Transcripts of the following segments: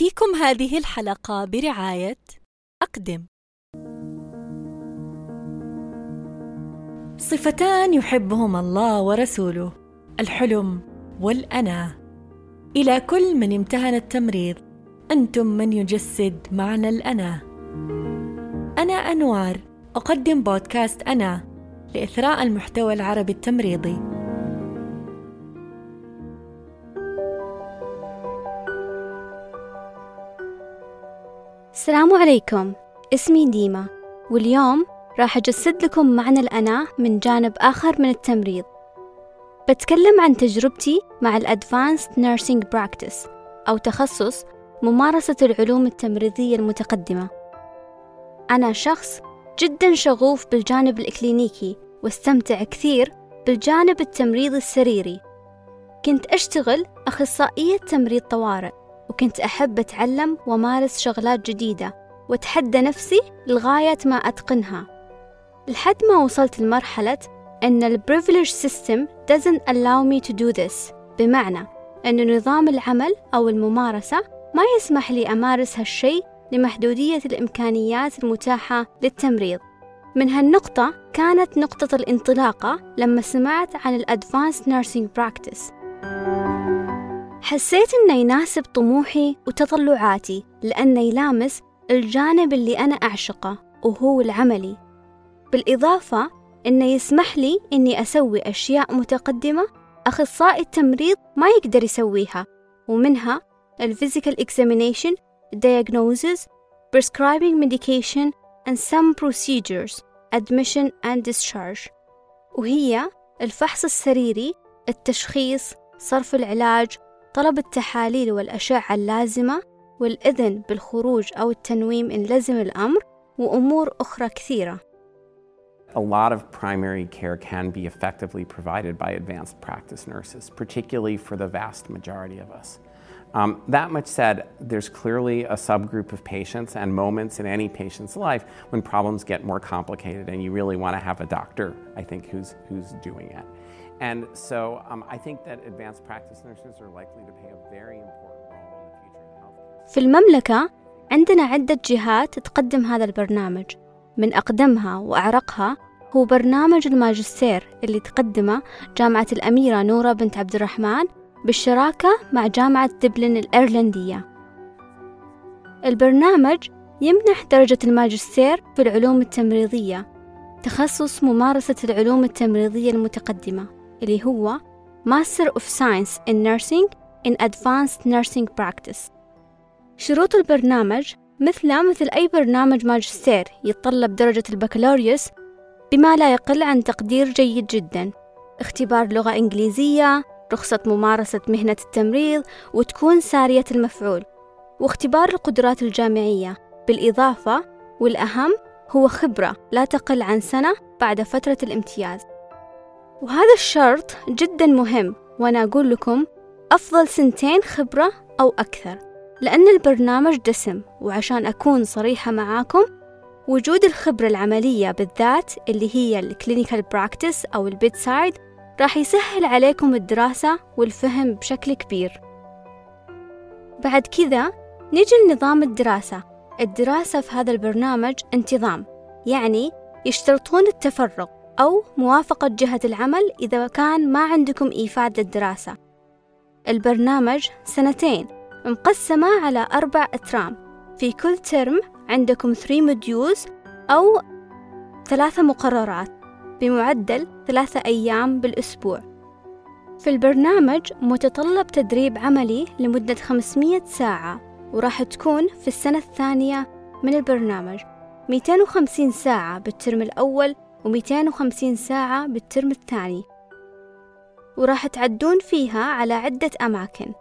تأتيكم هذه الحلقة برعاية أقدم. صفتان يحبهما الله ورسوله الحلم والأنا إلى كل من امتهن التمريض أنتم من يجسد معنى الأنا أنا أنوار أقدم بودكاست أنا لإثراء المحتوى العربي التمريضي. السلام عليكم. اسمي ديما. واليوم راح أجسد لكم معنى الأنا من جانب آخر من التمريض. بتكلم عن تجربتي مع ال advanced nursing practice أو تخصص ممارسة العلوم التمريضية المتقدمة. أنا شخص جدا شغوف بالجانب الإكلينيكي واستمتع كثير بالجانب التمريضي السريري. كنت أشتغل أخصائية تمريض طوارئ. وكنت أحب أتعلم وأمارس شغلات جديدة وأتحدى نفسي لغاية ما أتقنها. لحد ما وصلت لمرحلة أن ال privilege system doesn't allow me to do this. بمعنى أن نظام العمل أو الممارسة ما يسمح لي أمارس هالشيء لمحدودية الإمكانيات المتاحة للتمريض. من هالنقطة كانت نقطة الانطلاقة لما سمعت عن ال Advanced Nursing Practice. حسيت إنه يناسب طموحي وتطلعاتي لأنه يلامس الجانب اللي أنا أعشقه وهو العملي. بالإضافة إنه يسمح لي إني أسوي أشياء متقدمة أخصائي التمريض ما يقدر يسويها ومنها ال physical examination, diagnosis, prescribing medication and some procedures, admission and discharge. وهي الفحص السريري، التشخيص، صرف العلاج، طلب التحاليل والأشعة اللازمة والإذن بالخروج أو التنويم إن لزم الأمر وأمور أخرى كثيرة A lot of primary care can be effectively provided by advanced practice nurses, particularly for the vast majority of us. Um, that much said, there's clearly a subgroup of patients and moments in any patient's life when problems get more complicated and you really want to have a doctor, I think, who's, who's doing it. And so um, I think that advanced practice nurses are likely to play a very important role in the future of healthcare. في المملكة عندنا عدة جهات تقدم هذا البرنامج من أقدمها وأعرقها هو برنامج الماجستير اللي تقدمه جامعة الأميرة نورة بنت عبد الرحمن بالشراكة مع جامعة دبلن الأيرلندية. البرنامج يمنح درجة الماجستير في العلوم التمريضية تخصص ممارسة العلوم التمريضية المتقدمة اللي هو Master of Science in Nursing in Advanced Nursing Practice. شروط البرنامج مثله مثل أي برنامج ماجستير يتطلب درجة البكالوريوس بما لا يقل عن تقدير جيد جدا اختبار لغة إنجليزية رخصة ممارسة مهنة التمريض وتكون سارية المفعول واختبار القدرات الجامعية. بالإضافة والأهم هو خبرة لا تقل عن سنة بعد فترة الامتياز. وهذا الشرط جدا مهم وأنا أقول لكم أفضل سنتين خبرة أو أكثر لأن البرنامج دسم وعشان أكون صريحة معاكم وجود الخبرة العملية بالذات اللي هي ال clinical practice أو ال bedside راح يسهل عليكم الدراسة والفهم بشكل كبير. بعد كذا نجي لنظام الدراسة. الدراسة في هذا البرنامج انتظام يعني يشترطون التفرغ أو موافقة جهة العمل إذا كان ما عندكم إيفاد للدراسة. البرنامج سنتين مقسمة على أربع أترام. في كل ترم عندكم 3 موديولز أو ثلاثة مقررات. بمعدل ثلاثة أيام بالأسبوع. في البرنامج متطلب تدريب عملي لمدة 500 ساعة وراح تكون في السنة الثانية من البرنامج. 250 ساعة بالترم الأول و250 ساعة بالترم الثاني. وراح تعدون فيها على عدة أماكن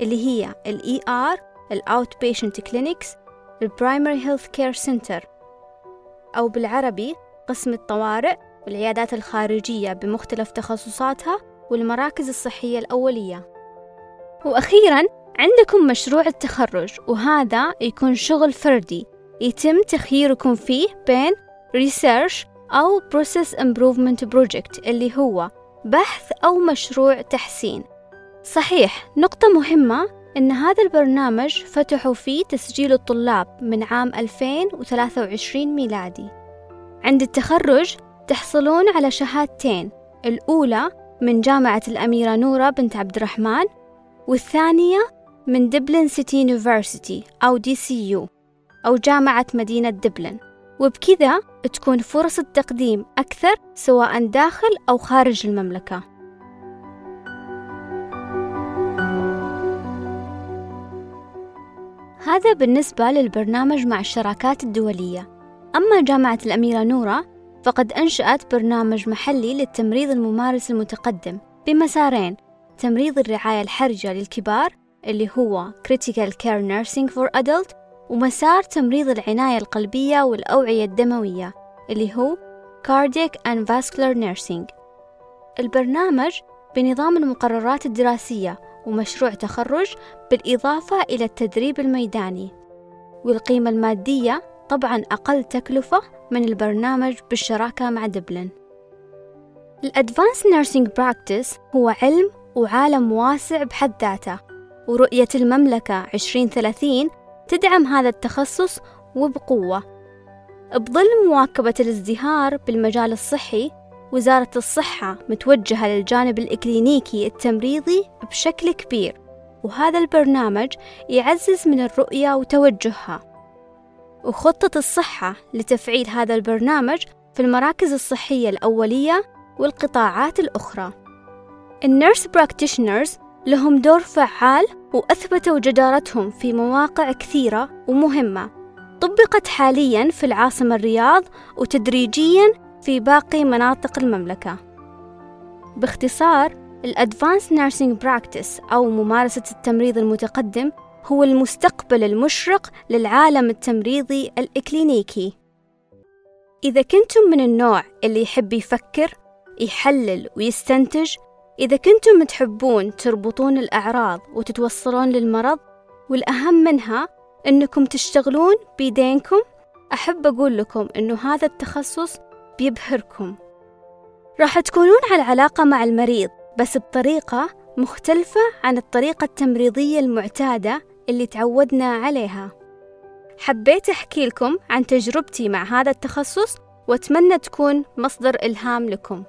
اللي هي ال ER ال Outpatient Clinics ال Primary Health Care Center أو بالعربي قسم الطوارئ والعيادات الخارجية بمختلف تخصصاتها والمراكز الصحية الأولية. وأخيرا عندكم مشروع التخرج وهذا يكون شغل فردي. يتم تخييركم فيه بين Research أو Process Improvement Project اللي هو بحث أو مشروع تحسين. صحيح نقطة مهمة إن هذا البرنامج فتحوا فيه تسجيل الطلاب من عام 2023 ميلادي. عند التخرج تحصلون على شهادتين الأولى من جامعة الأميرة نورة بنت عبد الرحمن والثانية من Dublin City University أو DCU أو جامعة مدينة دبلن. وبكذا تكون فرص التقديم أكثر سواء داخل أو خارج المملكة. هذا بالنسبة للبرنامج مع الشراكات الدولية. أما جامعة الأميرة نورة فقد أنشأت برنامج محلي للتمريض الممارس المتقدم بمسارين تمريض الرعاية الحرجة للكبار اللي هو Critical Care Nursing for Adult ومسار تمريض العناية القلبية والأوعية الدموية اللي هو Cardiac and Vascular Nursing. البرنامج بنظام المقررات الدراسية ومشروع تخرج بالإضافة إلى التدريب الميداني والقيمة المادية طبعا أقل تكلفة من البرنامج بالشراكة مع دبلن. ال advanced nursing practice هو علم وعالم واسع بحد ذاته ورؤية المملكة 2030 تدعم هذا التخصص وبقوة. بظل مواكبة الازدهار بالمجال الصحي وزارة الصحة متوجهة للجانب الإكلينيكي التمريضي بشكل كبير وهذا البرنامج يعزز من الرؤية وتوجهها. وخطة الصحة لتفعيل هذا البرنامج في المراكز الصحية الأولية والقطاعات الأخرى. ال nurse practitioners لهم دور فعال وأثبتوا جدارتهم في مواقع كثيرة ومهمة. طبقت حاليا في العاصمة الرياض وتدريجيا في باقي مناطق المملكة. باختصار ال advanced nursing practice أو ممارسة التمريض المتقدم هو المستقبل المشرق للعالم التمريضي الإكلينيكي. إذا كنتم من النوع اللي يحب يفكر يحلل ويستنتج إذا كنتم تحبون تربطون الأعراض وتتوصلون للمرض والأهم منها أنكم تشتغلون بيدينكم أحب أقول لكم أنه هذا التخصص بيبهركم. راح تكونون على علاقة مع المريض بس بطريقة مختلفة عن الطريقة التمريضية المعتادة اللي تعودنا عليها. حبيت أحكي لكم عن تجربتي مع هذا التخصص وأتمنى تكون مصدر إلهام لكم.